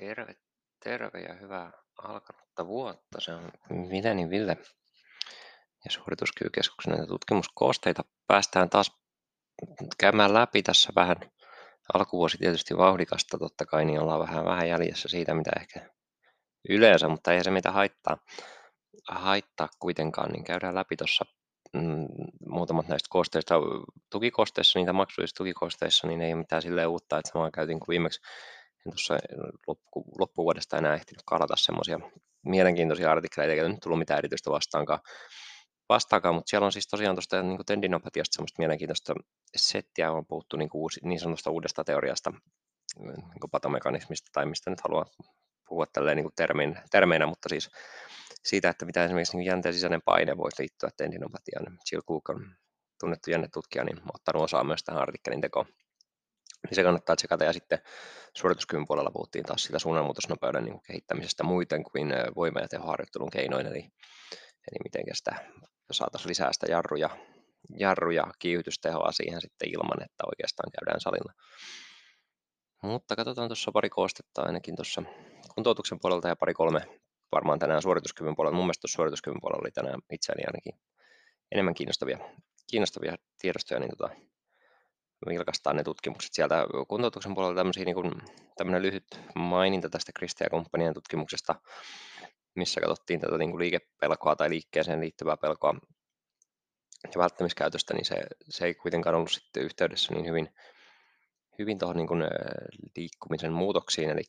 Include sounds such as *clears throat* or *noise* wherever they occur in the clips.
Terve, terve ja hyvää alkanutta vuotta. Se on Vileni Ville ja suorituskyvykeskuksen näitä tutkimuskoosteita. Päästään taas käymään läpi tässä vähän. Alkuvuosi tietysti vauhdikasta totta kai, niin ollaan vähän, vähän jäljessä siitä, mitä ehkä yleensä, mutta ei se mitä haittaa, haittaa kuitenkaan, niin käydään läpi tuossa mm, muutamat näistä koosteista. Tukikoosteissa, niitä maksullisissa tukikoosteissa, niin ei ole mitään silleen uutta, että samaa käytin kuin viimeksi en tuossa loppu, loppuvuodesta enää ehtinyt kalata semmoisia mielenkiintoisia artikkeleita, eikä nyt tullut mitään erityistä vastaankaan, vastaankaan mutta siellä on siis tosiaan tuosta niin tendinopatiasta semmoista mielenkiintoista settiä, on puhuttu niin, kuin uusi, niin sanotusta uudesta teoriasta, niin patomekanismista tai mistä nyt haluaa puhua tälleen niin kuin termin, termeinä, mutta siis siitä, että mitä esimerkiksi niin jänteen sisäinen paine voisi liittyä tendinopatiaan. Jill Cook on tunnettu jännetutkija, niin ottanut osaa myös tähän artikkelin tekoon niin se kannattaa tsekata. Ja sitten suorituskyvyn puolella puhuttiin taas sitä suunnanmuutosnopeuden niin kehittämisestä muuten kuin voima- ja tehoharjoittelun keinoin, eli, eli miten sitä saataisiin lisää sitä jarruja, jarruja kiihytystehoa siihen sitten ilman, että oikeastaan käydään salilla. Mutta katsotaan tuossa pari koostetta ainakin tuossa kuntoutuksen puolelta ja pari kolme varmaan tänään suorituskyvyn puolella. Mun mielestä suorituskyvyn puolella oli tänään itseäni ainakin enemmän kiinnostavia, kiinnostavia tiedostoja, niin tota, vilkastaa ne tutkimukset sieltä kuntoutuksen puolella tämmöisiä, niin kuin, tämmöinen lyhyt maininta tästä Kristia ja kumppanien tutkimuksesta, missä katsottiin tätä niin kuin liikepelkoa tai liikkeeseen liittyvää pelkoa ja välttämiskäytöstä, niin se, se ei kuitenkaan ollut sitten yhteydessä niin hyvin, hyvin tuohon niin kuin, liikkumisen muutoksiin, eli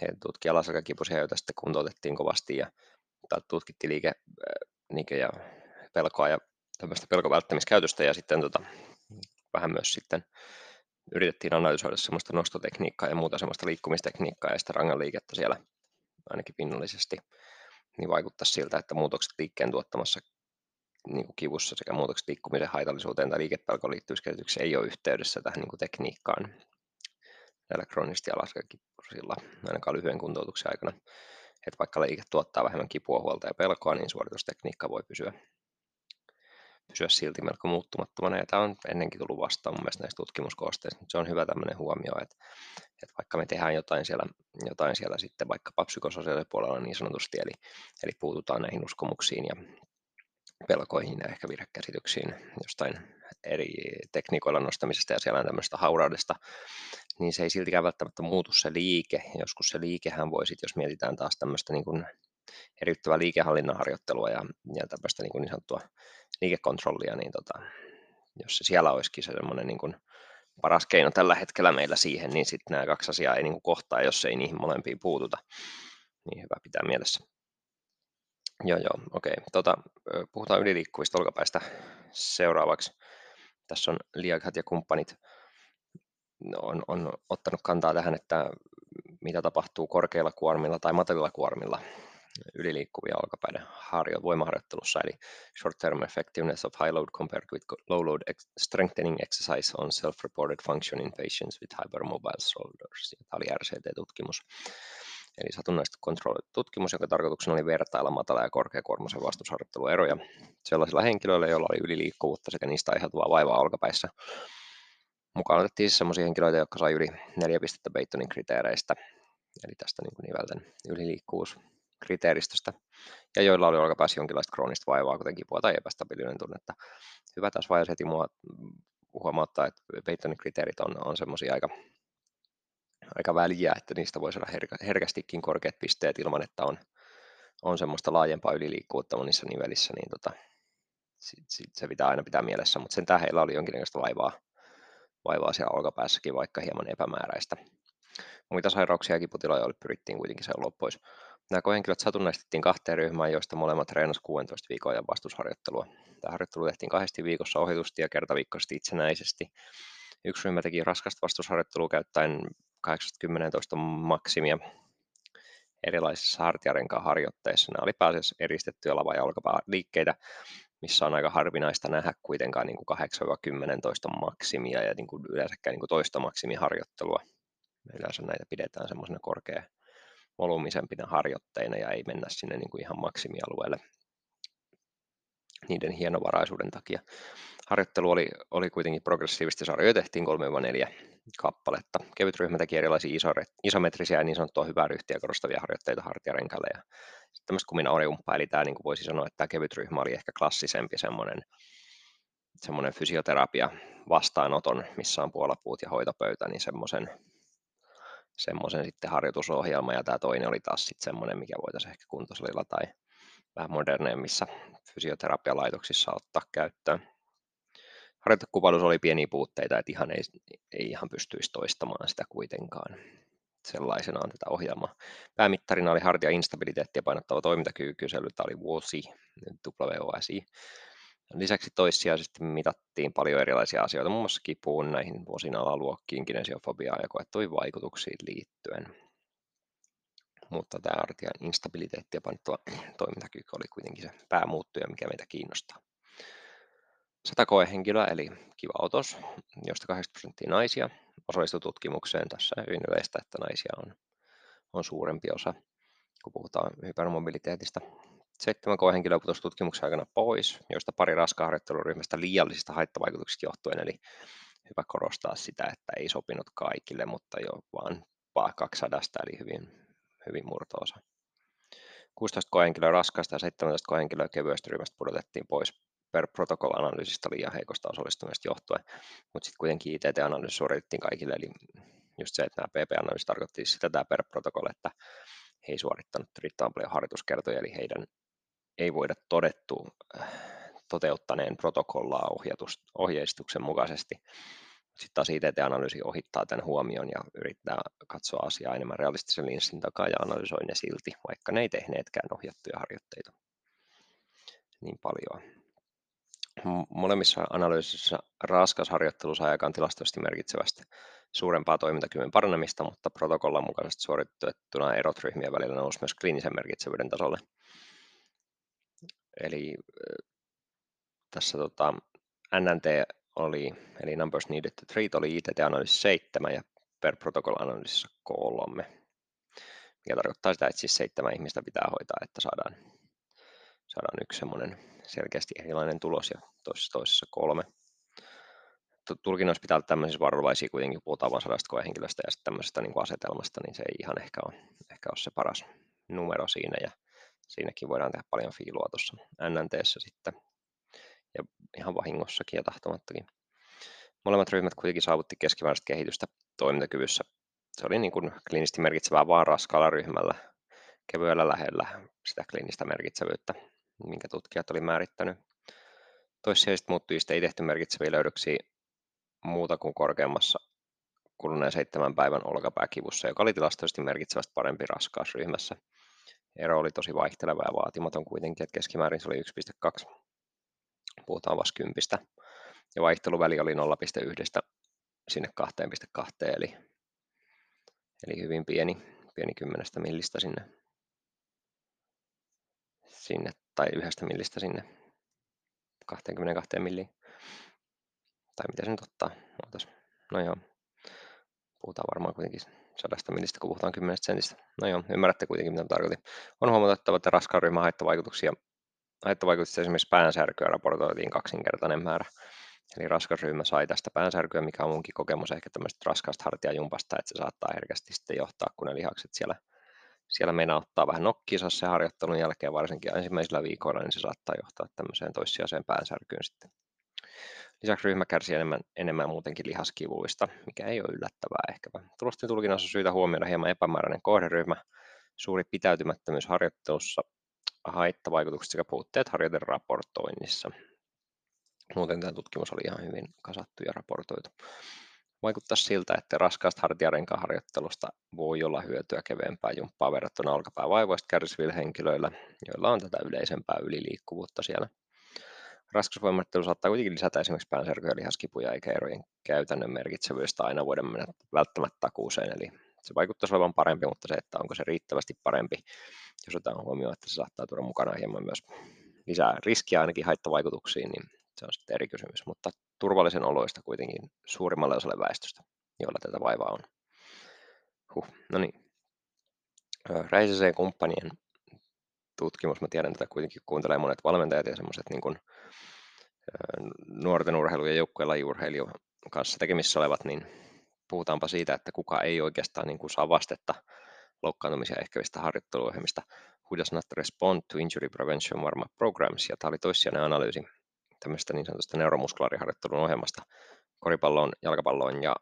he tutkivat alaselkäkipuisia, joita sitten kuntoutettiin kovasti ja tutkittiin liike, liike ja pelkoa ja tämmöistä pelkovälttämiskäytöstä ja sitten tota, vähän myös sitten yritettiin analysoida semmoista nostotekniikkaa ja muuta semmoista liikkumistekniikkaa ja sitä ranganliikettä siellä ainakin pinnallisesti, niin vaikuttaisi siltä, että muutokset liikkeen tuottamassa niin kuin kivussa sekä muutokset liikkumisen haitallisuuteen tai liikepelkoon liittyvyyskehitykseen ei ole yhteydessä tähän niin kuin tekniikkaan näillä kroonisesti alaskakipusilla, ainakaan lyhyen kuntoutuksen aikana. Että vaikka liike tuottaa vähemmän kipua, huolta ja pelkoa, niin suoritustekniikka voi pysyä pysyä silti melko muuttumattomana. Ja tämä on ennenkin tullut vastaan mun mielestä näissä tutkimuskoosteissa. Se on hyvä tämmöinen huomio, että, että vaikka me tehdään jotain siellä, jotain siellä sitten vaikkapa psykososiaalipuolella niin sanotusti, eli, eli puututaan näihin uskomuksiin ja pelkoihin ja ehkä virhekäsityksiin jostain eri tekniikoilla nostamisesta ja siellä on tämmöistä hauraudesta, niin se ei siltikään välttämättä muutu se liike. Joskus se liikehän voi sitten, jos mietitään taas tämmöistä niin kuin eriyttävää liikehallinnan harjoittelua ja, ja tämmöistä niin, kuin niin sanottua liikekontrollia, niin tota, jos se siellä olisikin se semmoinen niin paras keino tällä hetkellä meillä siihen, niin sitten nämä kaksi asiaa ei niin kuin kohtaa, jos ei niihin molempiin puututa. Niin hyvä pitää mielessä. Joo, joo, okei. Tota, puhutaan yliliikkuvista olkapäistä seuraavaksi. Tässä on Liaghat ja kumppanit on, on ottanut kantaa tähän, että mitä tapahtuu korkeilla kuormilla tai matalilla kuormilla yliliikkuvia olkapäiden harjo, voimaharjoittelussa, eli short term effectiveness of high load compared with low load ex- strengthening exercise on self-reported function in patients with hypermobile shoulders. Tämä oli RCT-tutkimus. Eli satunnaisesti kontrolloitu tutkimus, jonka tarkoituksena oli vertailla matala- ja korkeakuormaisen vastusharjoittelueroja sellaisilla henkilöillä, joilla oli yliliikkuvuutta sekä niistä aiheutuvaa vaivaa olkapäissä. Mukaan otettiin siis sellaisia henkilöitä, jotka sai yli neljä pistettä Baitonin kriteereistä, eli tästä niin kuin nivelten yliliikkuvuus kriteeristöstä, ja joilla oli olkapäässä jonkinlaista kroonista vaivaa, kuten kipua tai epästabiilinen tunnetta. Hyvä tässä vaiheessa heti mua huomauttaa, että Peytonin kriteerit on, on semmoisia aika, aika väliä, että niistä voi saada herkä, herkästikin korkeat pisteet ilman, että on, on semmoista laajempaa yliliikkuvuutta monissa nivelissä, niin tota, sit, sit se pitää aina pitää mielessä, mutta sen heillä oli jonkinlaista vaivaa, vaivaa siellä olkapäässäkin, vaikka hieman epämääräistä. Muita sairauksia ja kiputiloja oli, pyrittiin kuitenkin seuloa pois. Nämä koehenkilöt satunnaistettiin kahteen ryhmään, joista molemmat treenasivat 16 viikon ajan vastusharjoittelua. Tämä harjoittelu tehtiin kahdesti viikossa ohitusti ja kertaviikkoisesti itsenäisesti. Yksi ryhmä teki raskasta vastusharjoittelua käyttäen 80 maksimia erilaisissa hartiarenkaan harjoitteissa. Nämä oli pääasiassa eristettyjä lava- ja liikkeitä, missä on aika harvinaista nähdä kuitenkaan niin kuin 8-10 toista maksimia ja niin kuin yleensäkään niin kuin toista maksimiharjoittelua. Yleensä näitä pidetään semmoisena korkea, volyymisempina harjoitteina ja ei mennä sinne niin kuin ihan maksimialueelle niiden hienovaraisuuden takia. Harjoittelu oli, oli kuitenkin progressiivista, sarjoja tehtiin 3-4 kappaletta. Kevyt ryhmä teki erilaisia isometrisiä ja niin sanottua hyvää ryhtiä korostavia harjoitteita hartiarenkaille ja tämmöistä kuminaoriumppaa, eli tämä niin kuin voisi sanoa, että tämä kevyt ryhmä oli ehkä klassisempi semmoinen, semmoinen fysioterapia vastaanoton, missä on puolapuut ja hoitopöytä, niin semmoisen, semmoisen sitten harjoitusohjelma, ja tämä toinen oli taas sitten semmoinen, mikä voitaisiin ehkä kuntosalilla tai vähän moderneimmissa fysioterapialaitoksissa ottaa käyttöön. Harjoitekuvailussa oli pieniä puutteita, että ihan ei, ei ihan pystyisi toistamaan sitä kuitenkaan sellaisenaan tätä ohjelmaa. Päämittarina oli hartia instabiliteettia painottava toimintakykykysely, tämä oli vuosi, WOSI. Lisäksi toissijaisesti mitattiin paljon erilaisia asioita, muun muassa kipuun, näihin vuosina alaluokkiin, kinesiofobiaan ja koettuihin vaikutuksiin liittyen. Mutta tämä artian instabiliteetti ja painottava *clears throat* toimintakyky oli kuitenkin se päämuuttuja, mikä meitä kiinnostaa. 100 koehenkilöä, eli kiva otos, josta 80 prosenttia naisia osallistui tutkimukseen. Tässä hyvin yleistä, että naisia on, on suurempi osa, kun puhutaan hypermobiliteetista. Seitsemän koehenkilöä putosi tutkimuksen aikana pois, joista pari raskaan harjoitteluryhmästä liiallisista haittavaikutuksista johtuen, eli hyvä korostaa sitä, että ei sopinut kaikille, mutta jo vaan 200, eli hyvin, hyvin murto-osa. 16 koehenkilöä raskaasta ja 17 koehenkilöä kevyestä ryhmästä pudotettiin pois per protocol-analyysistä liian heikosta osallistumisesta johtuen, mutta sitten kuitenkin ITT-analyysi suoritettiin kaikille, eli just se, että nämä PP-analyysi tarkoitti sitä tämä per protocol, että he ei suorittanut riittävän paljon harjoituskertoja, eli heidän ei voida todettu äh, toteuttaneen protokollaa ohjeistuksen mukaisesti. Sitten taas ITT-analyysi ohittaa tämän huomion ja yrittää katsoa asiaa enemmän realistisen linssin takaa ja analysoi ne silti, vaikka ne ei tehneetkään ohjattuja harjoitteita niin paljon. Molemmissa analyysissä raskas harjoittelu saa aikaan tilastollisesti merkitsevästi suurempaa toimintakyvyn paranemista, mutta protokollan mukaisesti suoritettuna erot ryhmien välillä nousi myös kliinisen merkitsevyyden tasolle. Eli tässä tota, NNT oli, eli Numbers Needed to Treat, oli ITT-analyysi 7 ja per protocol-analyysissa 3, mikä tarkoittaa sitä, että siis seitsemän ihmistä pitää hoitaa, että saadaan, saadaan yksi semmoinen selkeästi erilainen tulos ja toisessa, toisessa kolme. Tulkinnoissa pitää olla tämmöisissä varovaisia kuitenkin, puhutaan vain sadasta koehenkilöstä ja sitten tämmöisestä niin kuin asetelmasta, niin se ei ihan ehkä ole, ehkä ole se paras numero siinä ja siinäkin voidaan tehdä paljon fiilua tuossa NNTssä sitten ja ihan vahingossakin ja tahtomattakin. Molemmat ryhmät kuitenkin saavutti keskimääräistä kehitystä toimintakyvyssä. Se oli niin kuin kliinisesti merkitsevää vaan raskaalla ryhmällä, kevyellä lähellä sitä kliinistä merkitsevyyttä minkä tutkijat oli määrittänyt. Toissijaisista muuttujista ei tehty merkitseviä löydöksiä muuta kuin korkeammassa kuluneen seitsemän päivän olkapääkivussa, joka oli tilastollisesti merkitsevästi parempi raskausryhmässä. Ero oli tosi vaihteleva ja vaatimaton kuitenkin, että keskimäärin se oli 1,2. Puhutaan vasta kympistä. Ja vaihteluväli oli 0,1 sinne 2,2, eli, eli hyvin pieni, pieni kymmenestä millistä sinne, sinne tai yhdestä millistä sinne 22 milliin. Tai mitä se nyt ottaa? No joo. Puhutaan varmaan kuitenkin sadasta millistä, kun puhutaan 10 sentistä. No joo, ymmärrätte kuitenkin, mitä tarkoitin. On huomattava, että raskaan ryhmän haittavaikutuksia, haittavaikutuksia esimerkiksi päänsärkyä raportoitiin kaksinkertainen määrä. Eli raskas ryhmä sai tästä päänsärkyä, mikä on munkin kokemus ehkä tämmöistä raskaasta hartiajumpasta, että se saattaa herkästi sitten johtaa, kun ne lihakset siellä siellä meinaa ottaa vähän nokkiinsa se harjoittelun jälkeen, varsinkin ensimmäisillä viikoilla, niin se saattaa johtaa tämmöiseen toissijaiseen päänsärkyyn sitten. Lisäksi ryhmä kärsii enemmän, enemmän muutenkin lihaskivuista, mikä ei ole yllättävää ehkäpä. Tulosten tulkinnassa on syytä huomioida hieman epämääräinen kohderyhmä, suuri pitäytymättömyys harjoittelussa, haittavaikutukset sekä puutteet harjoiteraportoinnissa. Muuten tämä tutkimus oli ihan hyvin kasattu ja raportoitu. Vaikuttaa siltä, että raskaasta hartiarenkaan harjoittelusta voi olla hyötyä keveämpää jumppaa verrattuna olkapäävaivoista kärsivillä henkilöillä, joilla on tätä yleisempää yliliikkuvuutta siellä. Raskasvoimattelu saattaa kuitenkin lisätä esimerkiksi päänsärkyä ja lihaskipuja, eikä erojen käytännön merkitsevyydestä aina voida mennä välttämättä takuuseen. Eli se vaikuttaisi olevan parempi, mutta se, että onko se riittävästi parempi, jos otetaan huomioon, että se saattaa tuoda mukana hieman myös lisää riskiä ainakin haittavaikutuksiin, niin se on sitten eri kysymys, mutta turvallisen oloista kuitenkin suurimmalle osalle väestöstä, joilla tätä vaivaa on. Huh, no niin. Räiseseen kumppanien tutkimus, mä tiedän, että kuitenkin kuuntelee monet valmentajat ja semmoiset niin kuin, nuorten urheilu- ja joukkueen lajiurheilijoiden kanssa tekemissä olevat, niin puhutaanpa siitä, että kuka ei oikeastaan niin kuin saa vastetta loukkaantumisia ehkävistä harjoitteluohjelmista. Who does not respond to injury prevention warm programs, ja tämä oli toissijainen analyysi tämmöistä niin sanotusta neuromuskulaariharjoittelun ohjelmasta koripalloon, jalkapalloon ja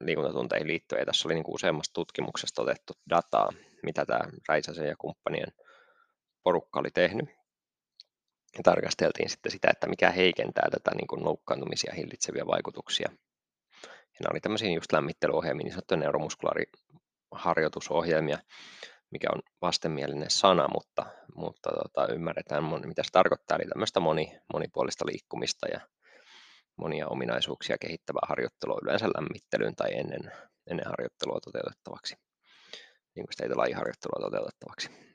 liikuntatunteihin liittyen. Ja tässä oli niin kuin useammasta tutkimuksesta otettu dataa, mitä tämä Räisäsen ja kumppanien porukka oli tehnyt. Ja tarkasteltiin sitten sitä, että mikä heikentää tätä niin kuin loukkaantumisia hillitseviä vaikutuksia. Ja nämä oli tämmöisiä just lämmittelyohjelmia, niin sanottuja neuromuskulaariharjoitusohjelmia, mikä on vastenmielinen sana, mutta, mutta tota, ymmärretään, mitä se tarkoittaa, eli tämmöistä moni, monipuolista liikkumista ja monia ominaisuuksia kehittävää harjoittelua yleensä lämmittelyyn tai ennen, ennen harjoittelua toteutettavaksi, niin kuin sitä lajiharjoittelua toteutettavaksi.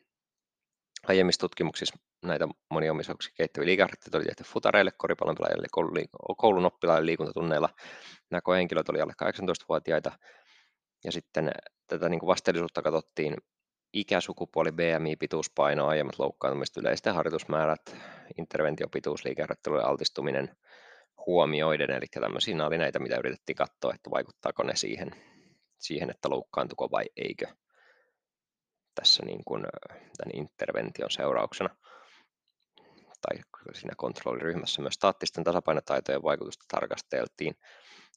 Aiemmissa tutkimuksissa näitä monia ominaisuuksia kehittäviä liikeharjoitteita oli tehty futareille, koripallon pelaajille, koulun oppilaille liikuntatunneilla. Nämä koehenkilöt olivat alle 18-vuotiaita. Ja sitten tätä niin kuin vasteellisuutta katsottiin ikä, sukupuoli, BMI, pituuspaino, aiemmat loukkaantumiset, yleisten harjoitusmäärät, interventiopituus, liikeharjoittelujen altistuminen huomioiden. Eli tämmöisiä oli näitä, mitä yritettiin katsoa, että vaikuttaako ne siihen, siihen että loukkaantuko vai eikö tässä niin kuin tämän intervention seurauksena tai siinä kontrolliryhmässä myös staattisten tasapainotaitojen vaikutusta tarkasteltiin.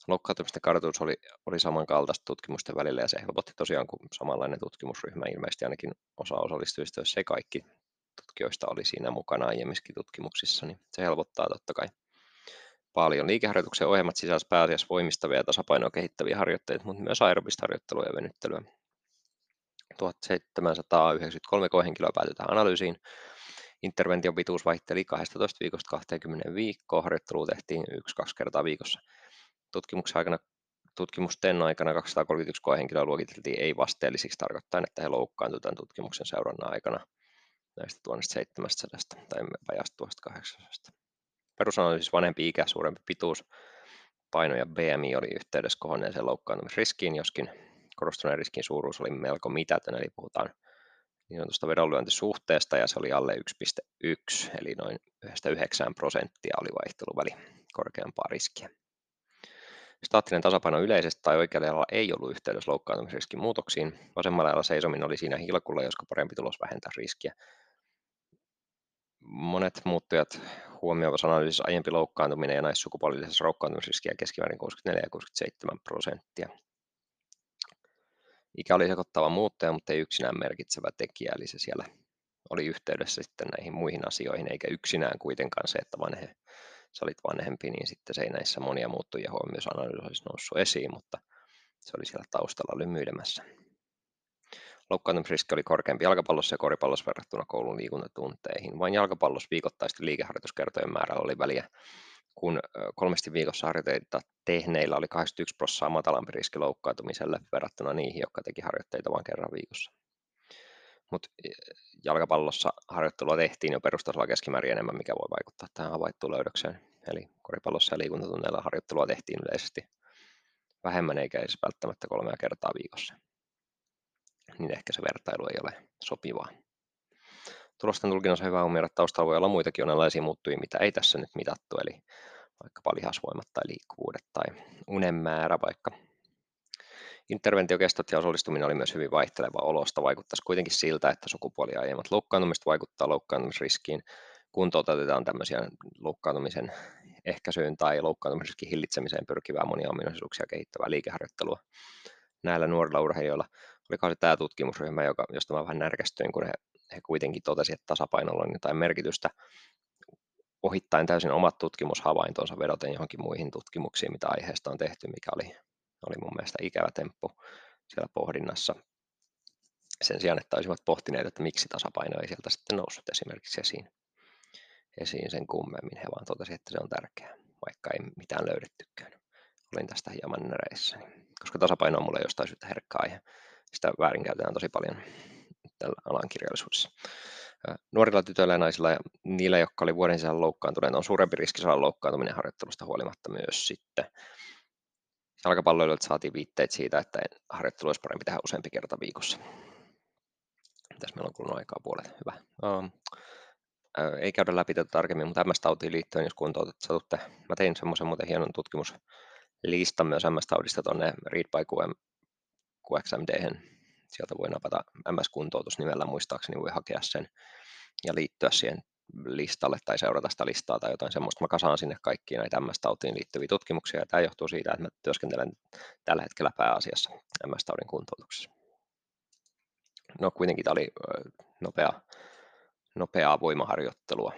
Loukkaantumisten kartoitus oli, oli samankaltaista tutkimusten välillä ja se helpotti tosiaan, kun samanlainen tutkimusryhmä ilmeisesti ainakin osa osallistujista, jos se kaikki tutkijoista oli siinä mukana aiemmissakin tutkimuksissa, niin se helpottaa totta kai paljon. Liikeharjoituksen ohjelmat sisälsivät pääasiassa voimistavia ja tasapainoa kehittäviä harjoitteita, mutta myös aerobista harjoittelua ja venyttelyä. 1793 koehenkilöä päätyi tähän analyysiin. Intervention pituus vaihteli 12 viikosta 20 viikkoa. Harjoittelua tehtiin 1-2 kertaa viikossa. Tutkimuksen aikana, tutkimusten aikana 231 koehenkilöä luokiteltiin ei-vasteellisiksi tarkoittaen, että he loukkaantuivat tämän tutkimuksen seurannan aikana näistä 1700 tai vajaasta 1800. Perusanalyysissä vanhempi ikä, suurempi pituus, paino ja BMI oli yhteydessä kohonneeseen loukkaantumisriskiin, joskin korostuneen riskin suuruus oli melko mitätön, eli puhutaan niin sanotusta vedonlyöntisuhteesta, ja se oli alle 1,1, eli noin 1,9 prosenttia oli vaihteluväli korkeampaa riskiä. Staattinen tasapaino yleisesti tai oikealla jalalla ei ollut yhteydessä loukkaantumisriskin muutoksiin. Vasemmalla jalalla seisominen oli siinä hilkulla, josko parempi tulos vähentää riskiä. Monet muuttujat huomioivat analyysissä aiempi loukkaantuminen ja naissukupuolisessa loukkaantumisriskiä keskimäärin 64 ja 67 prosenttia. Ikä oli sekoittava muuttaja, mutta ei yksinään merkitsevä tekijä, eli se siellä oli yhteydessä sitten näihin muihin asioihin, eikä yksinään kuitenkaan se, että vanhe, sä olit vanhempi, niin sitten se ei näissä monia muuttujia huomioissa olisi noussut esiin, mutta se oli siellä taustalla lymyilemässä. Loukkaantumisriski oli korkeampi jalkapallossa ja koripallossa verrattuna koulun liikuntatunteihin. Vain jalkapallossa viikoittaisten liikeharjoituskertojen määrällä oli väliä kun kolmesti viikossa harjoitteita tehneillä oli 81 prosenttia matalampi riski loukkaantumiselle verrattuna niihin, jotka teki harjoitteita vain kerran viikossa. Mutta e, jalkapallossa harjoittelua tehtiin jo perustasolla keskimäärin enemmän, mikä voi vaikuttaa tähän havaittuun löydökseen. Eli koripallossa ja liikuntatunneilla harjoittelua tehtiin yleisesti vähemmän eikä edes välttämättä kolmea kertaa viikossa. Niin ehkä se vertailu ei ole sopivaa. Tulosten tulkinnassa hyvä huomioida, että taustalla voi olla muitakin onenlaisia muuttujia, mitä ei tässä nyt mitattu, eli vaikkapa lihasvoimat tai liikkuvuudet tai unen määrä vaikka. Interventiokestot ja osallistuminen oli myös hyvin vaihteleva olosta. Vaikuttaisi kuitenkin siltä, että sukupuoli aiemmat loukkaantumista vaikuttaa loukkaantumisriskiin, kun toteutetaan tämmöisiä loukkaantumisen ehkäisyyn tai loukkaantumisriskin hillitsemiseen pyrkivää monia ominaisuuksia kehittävää liikeharjoittelua. Näillä nuorilla urheilijoilla oli tämä tutkimusryhmä, joka, josta mä vähän närkästyin, kun he he kuitenkin totesivat, että tasapainolla on jotain merkitystä ohittaen täysin omat tutkimushavaintonsa vedoten johonkin muihin tutkimuksiin, mitä aiheesta on tehty, mikä oli, oli mun mielestä ikävä temppu siellä pohdinnassa. Sen sijaan, että olisivat pohtineet, että miksi tasapaino ei sieltä sitten noussut esimerkiksi esiin, esiin sen kummemmin. He vaan totesivat, että se on tärkeää, vaikka ei mitään löydettykään. Olin tästä hieman näreissä, koska tasapaino on mulle jostain syystä herkkä aihe. Sitä väärinkäytetään tosi paljon tällä alan kirjallisuudessa. Nuorilla tytöillä ja naisilla ja niillä, jotka oli vuoden sisällä loukkaantuneet, on suurempi riski saada loukkaantuminen harjoittelusta huolimatta myös sitten. Jalkapalloilijoilta saatiin viitteet siitä, että harjoittelu olisi parempi tehdä useampi kerta viikossa. Tässä meillä on kulunut aikaa puolet. Hyvä. Um, ei käydä läpi tätä tarkemmin, mutta MS-tautiin liittyen, jos kuntoutat satutte. Mä tein semmoisen muuten hienon tutkimus listan myös MS-taudista tuonne Read by QM, QXMD. Sieltä voi napata MS-kuntoutus nimellä muistaakseni, voi hakea sen ja liittyä siihen listalle tai seurata sitä listaa tai jotain semmoista. Mä kasaan sinne kaikkia näitä MS-tautiin liittyviä tutkimuksia ja tämä johtuu siitä, että mä työskentelen tällä hetkellä pääasiassa MS-taudin kuntoutuksessa. No kuitenkin tämä oli nopea, nopeaa voimaharjoittelua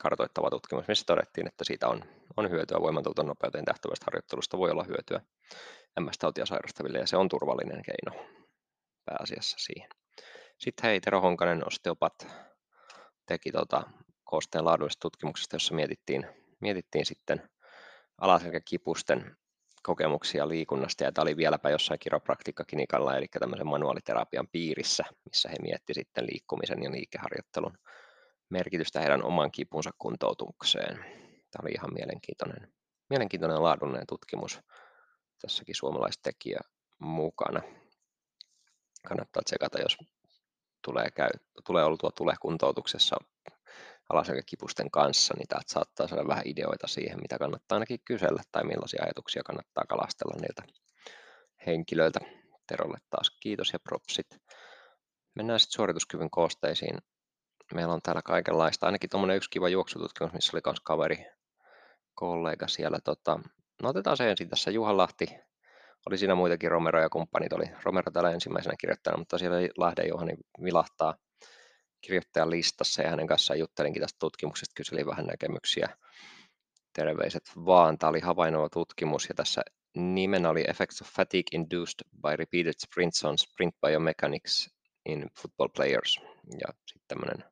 kartoittava tutkimus, missä todettiin, että siitä on, on hyötyä voimantuoton nopeuteen tähtävästä harjoittelusta voi olla hyötyä MS-tautia sairastaville ja se on turvallinen keino pääasiassa siihen. Sitten hei, Tero Honkanen, osteopat, teki tota, koosteen laadullisesta tutkimuksesta, jossa mietittiin, mietittiin sitten alaselkäkipusten kokemuksia liikunnasta, ja tämä oli vieläpä jossain kiropraktiikkaklinikalla, eli tämmöisen manuaaliterapian piirissä, missä he mietti sitten liikkumisen ja liikeharjoittelun merkitystä heidän oman kipunsa kuntoutukseen. Tämä oli ihan mielenkiintoinen, mielenkiintoinen laadullinen tutkimus. Tässäkin suomalaistekijä mukana. Kannattaa tsekata, jos tulee, käy, tulee oltua tulekuntoutuksessa alaselkäkipusten kanssa, niin täältä saattaa saada vähän ideoita siihen, mitä kannattaa ainakin kysellä tai millaisia ajatuksia kannattaa kalastella niiltä henkilöiltä. Terolle taas kiitos ja propsit. Mennään sitten suorituskyvyn koosteisiin. Meillä on täällä kaikenlaista, ainakin tuommoinen yksi kiva juoksututkimus, missä oli myös kaveri, kollega siellä. Tota, no otetaan se ensin tässä. Juha Lahti, oli siinä muitakin Romero ja kumppanit, oli Romero täällä ensimmäisenä kirjoittajana, mutta siellä Lahden Juhani vilahtaa kirjoittajan listassa ja hänen kanssaan juttelinkin tästä tutkimuksesta, kyselin vähän näkemyksiä. Terveiset vaan. Tämä oli havainnoiva tutkimus ja tässä nimenä oli Effects of Fatigue Induced by Repeated Sprints on Sprint Biomechanics in Football Players. Ja sitten tämmöinen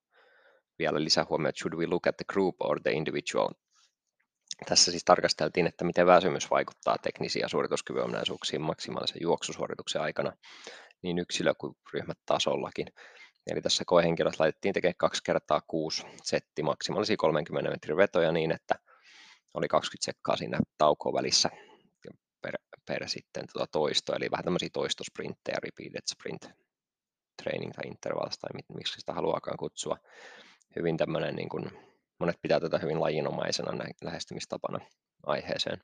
vielä lisähuomio, should we look at the group or the individual? Tässä siis tarkasteltiin, että miten väsymys vaikuttaa teknisiä suorituskyvyominaisuuksiin maksimaalisen juoksusuorituksen aikana niin yksilö- kuin ryhmätasollakin. Eli tässä koehenkilöt laitettiin tekemään kaksi kertaa kuusi setti maksimaalisia 30 metrin vetoja niin, että oli 20 sekkaa siinä taukoon välissä per, per sitten tuota toisto, eli vähän tämmöisiä toistosprintteja, repeated sprint training tai intervals tai miksi sitä haluaakaan kutsua. Hyvin tämmöinen, niin kuin, monet pitää tätä hyvin lajinomaisena lähestymistapana aiheeseen,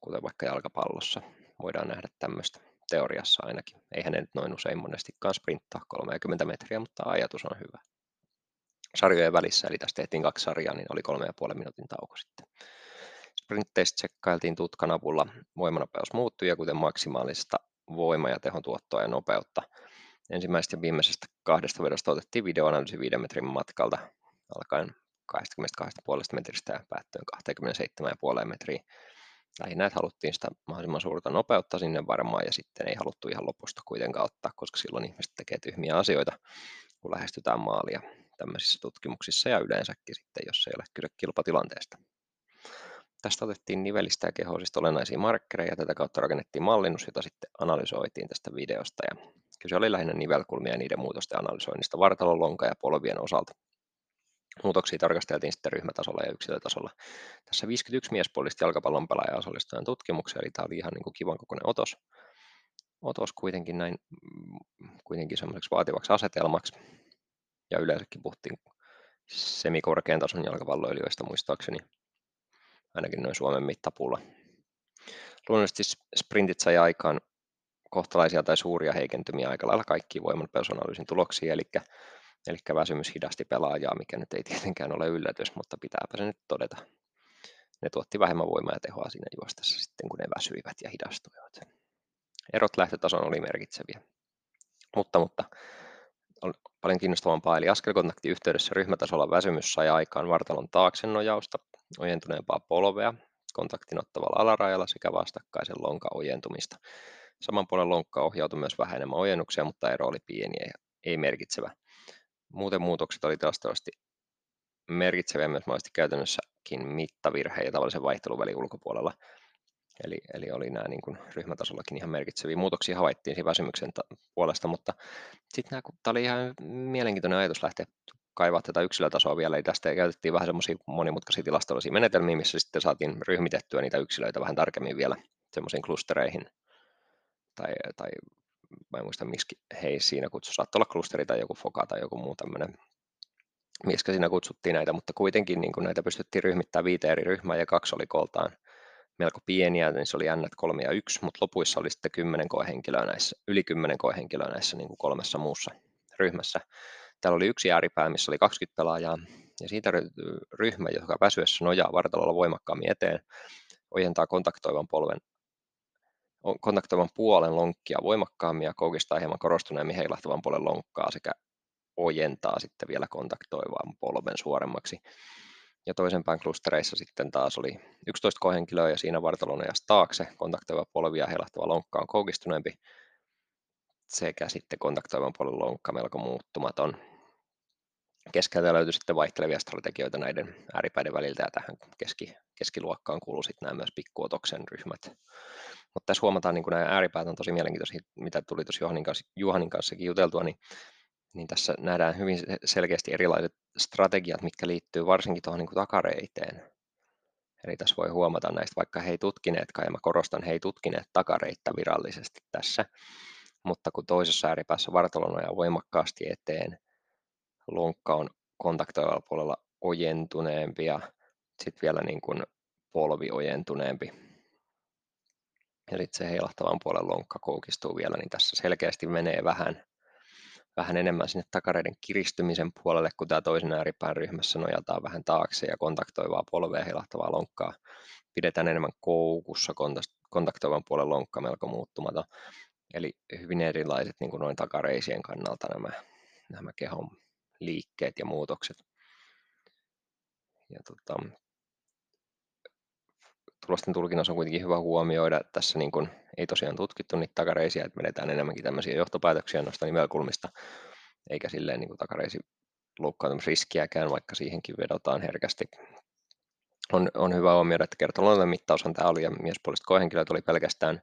kuten vaikka jalkapallossa voidaan nähdä tämmöistä teoriassa ainakin. Eihän ne nyt noin usein monestikaan sprinttaa 30 metriä, mutta ajatus on hyvä. Sarjojen välissä, eli tästä tehtiin kaksi sarjaa, niin oli kolme ja puolen minuutin tauko sitten. Sprintteistä tsekkailtiin tutkan avulla voimanopeus muuttujia, kuten maksimaalista voima- ja tehon tuottoa ja nopeutta. Ensimmäisestä ja viimeisestä kahdesta vedosta otettiin videoanalyysi viiden metrin matkalta alkaen 22,5 metristä ja päättyen 27,5 metriä lähinnä, että haluttiin sitä mahdollisimman suurta nopeutta sinne varmaan ja sitten ei haluttu ihan lopusta kuitenkaan ottaa, koska silloin ihmiset tekee tyhmiä asioita, kun lähestytään maalia tämmöisissä tutkimuksissa ja yleensäkin sitten, jos ei ole kyse kilpatilanteesta. Tästä otettiin nivelistä ja kehoisista olennaisia markkereja ja tätä kautta rakennettiin mallinnus, jota sitten analysoitiin tästä videosta. Ja kyse oli lähinnä nivelkulmia ja niiden muutosten analysoinnista vartalon, lonka ja polvien osalta. Muutoksia tarkasteltiin sitten ryhmätasolla ja yksilötasolla. Tässä 51 miespuolista jalkapallon pelaajaa osallistujan tutkimukseen, eli tämä oli ihan niin kuin kivan kokoinen otos. Otos kuitenkin näin mm, kuitenkin semmoiseksi vaativaksi asetelmaksi. Ja yleensäkin puhuttiin semikorkean tason jalkapalloilijoista muistaakseni, ainakin noin Suomen mittapuulla. Luonnollisesti sprintit sai aikaan kohtalaisia tai suuria heikentymiä aika lailla kaikkiin voiman tuloksia, eli Eli väsymys hidasti pelaajaa, mikä nyt ei *laughs* tietenkään ole yllätys, mutta pitääpä se nyt todeta. Ne tuotti vähemmän voimaa ja tehoa siinä juostessa sitten, kun ne väsyivät ja hidastuivat. Erot lähtötason oli merkitseviä. Mutta, mutta on paljon kiinnostavampaa, eli askelkontaktiyhteydessä ryhmätasolla väsymys sai aikaan vartalon taakse nojausta, ojentuneempaa polvea, kontaktin ottavalla alarajalla sekä vastakkaisen lonkan ojentumista. Saman puolen lonkka ohjautui myös vähän enemmän ojennuksia, mutta ero oli pieni ja ei merkitsevä. Muuten muutokset oli tilastollisesti merkitseviä myös mahdollisesti käytännössäkin ja tavallisen vaihteluvälin ulkopuolella. Eli, eli oli nämä niin kuin ryhmätasollakin ihan merkitseviä muutoksia havaittiin siinä väsymyksen puolesta, mutta sitten tämä oli ihan mielenkiintoinen ajatus lähteä kaivaa tätä yksilötasoa vielä, eli tästä käytettiin vähän semmoisia monimutkaisia tilastollisia menetelmiä, missä sitten saatiin ryhmitettyä niitä yksilöitä vähän tarkemmin vielä semmoisiin klustereihin tai, tai mä en muista miksi hei siinä kutsu, saattoi olla klusteri tai joku foka tai joku muu tämmöinen, miksi siinä kutsuttiin näitä, mutta kuitenkin niin kuin näitä pystyttiin ryhmittämään viiteen eri ryhmään ja kaksi oli koltaan melko pieniä, niin se oli N 3 ja 1, mutta lopuissa oli sitten 10 koehenkilöä näissä, yli 10 koehenkilöä näissä niin kuin kolmessa muussa ryhmässä. Täällä oli yksi ääripää, missä oli 20 pelaajaa, ja siitä ryhmä, joka väsyessä nojaa vartalolla voimakkaammin eteen, ojentaa kontaktoivan polven kontaktoivan puolen lonkkia voimakkaammin ja koukistaa hieman korostuneemmin heilahtavan puolen lonkkaa sekä ojentaa sitten vielä kontaktoivan polven suoremmaksi. Ja toisen pään klustereissa sitten taas oli 11 kohenkilöä ja siinä vartalon taakse kontaktoiva polvi ja heilahtava lonkka on koukistuneempi sekä sitten kontaktoivan puolen lonkka melko muuttumaton. Keskeltä löytyi sitten vaihtelevia strategioita näiden ääripäiden väliltä ja tähän keski, keskiluokkaan kuuluu sitten nämä myös pikkuotoksen ryhmät. Mutta tässä huomataan, niin kun nämä ääripäät on tosi mielenkiintoisia, mitä tuli tuossa Juhanin, kanssa, Juhanin kanssakin juteltua, niin, niin tässä nähdään hyvin selkeästi erilaiset strategiat, mitkä liittyy varsinkin tuohon niin takareiteen. Eli tässä voi huomata näistä, vaikka he ei tutkineetkaan, ja mä korostan, he tutkineet takareittä virallisesti tässä, mutta kun toisessa ääripäässä vartalo nojaa voimakkaasti eteen, lonkka on kontaktoivalla puolella ojentuneempi ja sitten vielä niin kuin polvi ojentuneempi. Eli se heilahtavan puolen lonkka koukistuu vielä, niin tässä selkeästi menee vähän, vähän enemmän sinne takareiden kiristymisen puolelle, kun tämä toisen ääripään ryhmässä nojataan vähän taakse ja kontaktoivaa polvea heilahtavaa lonkkaa pidetään enemmän koukussa, kontaktoivan puolen lonkka melko muuttumaton. Eli hyvin erilaiset niin kuin noin takareisien kannalta nämä, nämä kehon liikkeet ja muutokset. Ja tota, tulosten tulkinnassa on kuitenkin hyvä huomioida, että tässä niin kuin ei tosiaan tutkittu niitä takareisiä, että menetään enemmänkin tämmöisiä johtopäätöksiä noista nivelkulmista, eikä silleen niin kuin takareisi loukkaantumisriskiäkään, vaikka siihenkin vedotaan herkästi. On, on hyvä huomioida, että kertoluontoinen mittaushan tämä oli, ja miespuoliset koehenkilöt oli pelkästään,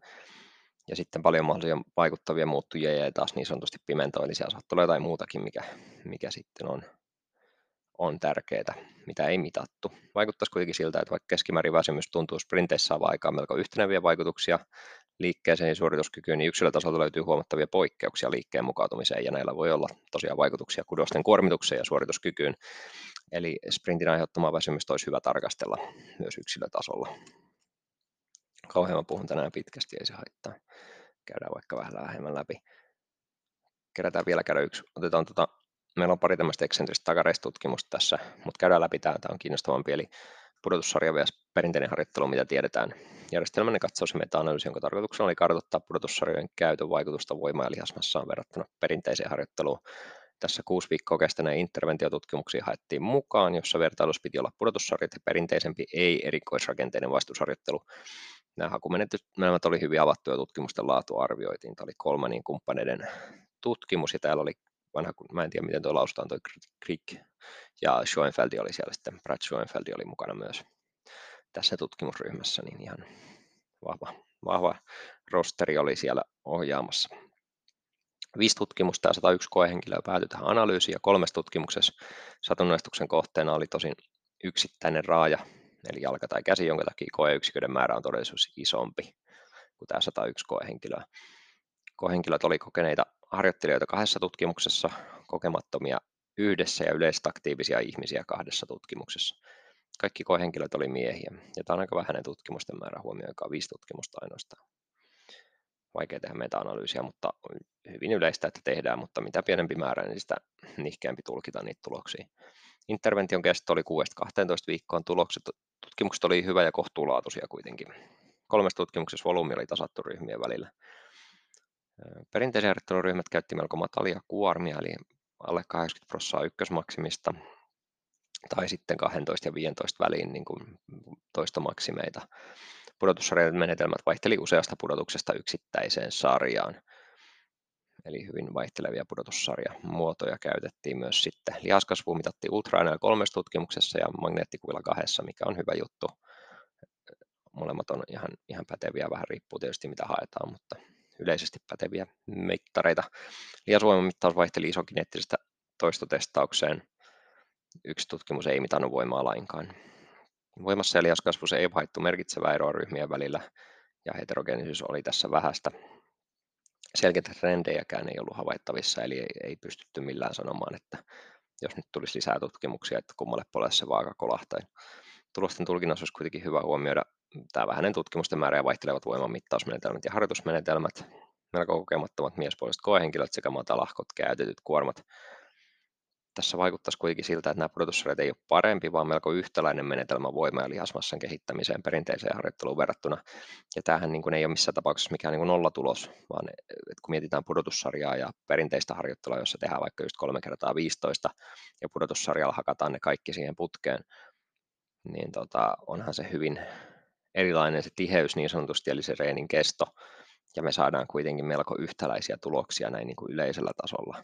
ja sitten paljon mahdollisia vaikuttavia muuttujia jäi taas niin sanotusti siellä saattaa olla jotain muutakin, mikä, mikä sitten on on tärkeää, mitä ei mitattu. Vaikuttaisi kuitenkin siltä, että vaikka keskimäärin väsymys tuntuu sprinteissä saavan aikaan melko yhteneviä vaikutuksia liikkeeseen ja suorituskykyyn, niin yksilötasolta löytyy huomattavia poikkeuksia liikkeen mukautumiseen, ja näillä voi olla tosiaan vaikutuksia kudosten kuormitukseen ja suorituskykyyn. Eli sprintin aiheuttamaa väsymystä olisi hyvä tarkastella myös yksilötasolla. Kauhean puhun tänään pitkästi, ei se haittaa. Käydään vaikka vähän vähemmän läpi. Kerätään vielä käydä yksi. Otetaan tuota meillä on pari tämmöistä eksentristä takareistutkimusta tässä, mutta käydään läpi tämä, tämä on kiinnostavampi, eli pudotussarja vs. perinteinen harjoittelu, mitä tiedetään. Järjestelmäinen katsaus ja meta-analyysi, jonka tarkoituksena oli kartoittaa pudotussarjojen käytön vaikutusta voima- ja lihasmassaan verrattuna perinteiseen harjoitteluun. Tässä kuusi viikkoa kestäneen interventiotutkimuksia haettiin mukaan, jossa vertailus piti olla pudotussarjat ja perinteisempi ei-erikoisrakenteinen vastusharjoittelu. Nämä hakumenetelmät oli hyvin avattuja tutkimusten laatu arvioitiin. Tämä oli kolmanin kumppaneiden tutkimus ja täällä oli vanha, kun mä en tiedä miten tuo lausutaan, toi Krieg ja Schoenfeld oli siellä sitten, Brad Schoenfeld oli mukana myös tässä tutkimusryhmässä, niin ihan vahva, vahva rosteri oli siellä ohjaamassa. Viisi tutkimusta ja 101 koehenkilöä päätyi tähän analyysiin ja kolmessa tutkimuksessa satunnaistuksen kohteena oli tosin yksittäinen raaja, eli jalka tai käsi, jonka takia koeyksiköiden määrä on todellisuus isompi kuin tämä 101 koehenkilöä. Koehenkilöt oli kokeneita harjoittelijoita kahdessa tutkimuksessa, kokemattomia yhdessä ja yleisesti aktiivisia ihmisiä kahdessa tutkimuksessa. Kaikki koehenkilöt oli miehiä, ja tämä on aika vähäinen tutkimusten määrä on viisi tutkimusta ainoastaan. Vaikea tehdä meta-analyysiä, mutta hyvin yleistä, että tehdään, mutta mitä pienempi määrä, niin sitä nihkeämpi tulkita niitä tuloksia. Intervention kesto oli 6-12 viikkoon. Tulokset, tutkimukset oli hyvä ja kohtuulaatuisia kuitenkin. Kolmessa tutkimuksessa volyymi oli tasattu ryhmien välillä. Perinteisen harjoitteluryhmät käytti melko matalia kuormia, eli alle 80 prosenttia ykkösmaksimista, tai sitten 12 ja 15 väliin niin kuin toistomaksimeita. Menetelmät vaihteli useasta pudotuksesta yksittäiseen sarjaan. Eli hyvin vaihtelevia pudotussarjamuotoja käytettiin myös sitten. Lihaskasvu mitattiin ultraäänellä kolmessa tutkimuksessa ja magneettikuvilla kahdessa, mikä on hyvä juttu. Molemmat on ihan, ihan päteviä, vähän riippuu tietysti mitä haetaan, mutta yleisesti päteviä mittareita. Lihasvoimamittaus vaihteli isokineettisestä toistotestaukseen. Yksi tutkimus ei mitannut voimaa lainkaan. Voimassa ja lihaskasvussa ei haittu merkitsevää eroa ryhmien välillä ja heterogeenisyys oli tässä vähäistä. Selkeitä trendejäkään ei ollut havaittavissa, eli ei, ei pystytty millään sanomaan, että jos nyt tulisi lisää tutkimuksia, että kummalle puolelle se vaaka kolahtaa. Tulosten tulkinnassa olisi kuitenkin hyvä huomioida tämä vähäinen tutkimusten määrä ja vaihtelevat voimanmittausmenetelmät ja harjoitusmenetelmät, melko kokemattomat miespuoliset koehenkilöt sekä matalahkot käytetyt kuormat. Tässä vaikuttaisi kuitenkin siltä, että nämä pudotussarjat ei ole parempi, vaan melko yhtäläinen menetelmä voima- ja lihasmassan kehittämiseen perinteiseen harjoitteluun verrattuna. Ja tämähän niin kuin ei ole missään tapauksessa mikään niin kuin nollatulos, vaan että kun mietitään pudotussarjaa ja perinteistä harjoittelua, jossa tehdään vaikka just kolme kertaa 15 ja pudotussarjalla hakataan ne kaikki siihen putkeen, niin tota, onhan se hyvin erilainen se tiheys niin sanotusti, eli se reenin kesto, ja me saadaan kuitenkin melko yhtäläisiä tuloksia näin niin kuin yleisellä tasolla.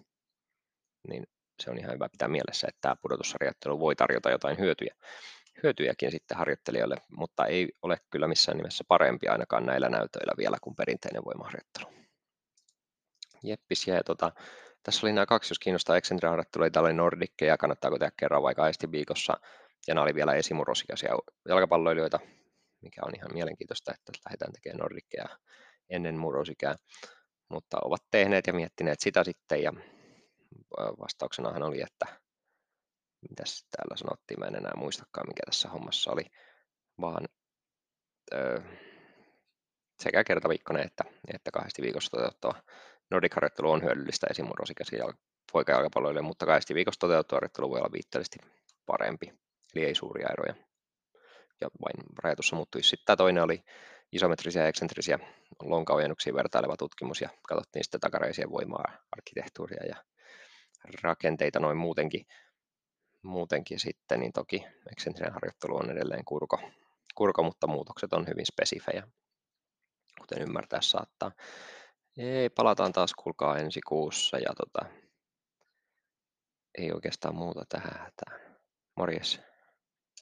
Niin se on ihan hyvä pitää mielessä, että tämä pudotusharjoittelu voi tarjota jotain hyötyjä, hyötyjäkin sitten harjoittelijoille, mutta ei ole kyllä missään nimessä parempi ainakaan näillä näytöillä vielä kuin perinteinen voimaharjoittelu. Jeppis, ja tota, tässä oli nämä kaksi, jos kiinnostaa eksentriharjoittelu, täällä oli nordikkeja, kannattaako tehdä kerran vai kahdesti viikossa, ja nämä oli vielä esimurrosikäisiä jalkapalloilijoita, mikä on ihan mielenkiintoista, että lähdetään tekemään nordikkeja ennen murrosikää, mutta ovat tehneet ja miettineet sitä sitten, ja vastauksenahan oli, että mitäs täällä sanottiin, mä en enää muistakaan mikä tässä hommassa oli, vaan öö, sekä kertaviikkoinen että, että kahdesti viikossa toteuttava nordic on hyödyllistä esimurrosikäisiä poikajalkapalloille, mutta kahdesti viikossa toteuttava harjoittelu voi olla viitteellisesti parempi, eli ei suuria eroja. Ja vain rajatussa muuttuisi. Sitten tämä toinen oli isometrisiä ja eksentrisiä lonkaojennuksia vertaileva tutkimus ja katsottiin sitten takareisien voimaa, arkkitehtuuria ja rakenteita noin muutenkin, muutenkin sitten, niin toki eksentrinen harjoittelu on edelleen kurko, kurko, mutta muutokset on hyvin spesifejä, kuten ymmärtää saattaa. Ei, palataan taas kuulkaa ensi kuussa ja tota, ei oikeastaan muuta tähän hätään. Morjes.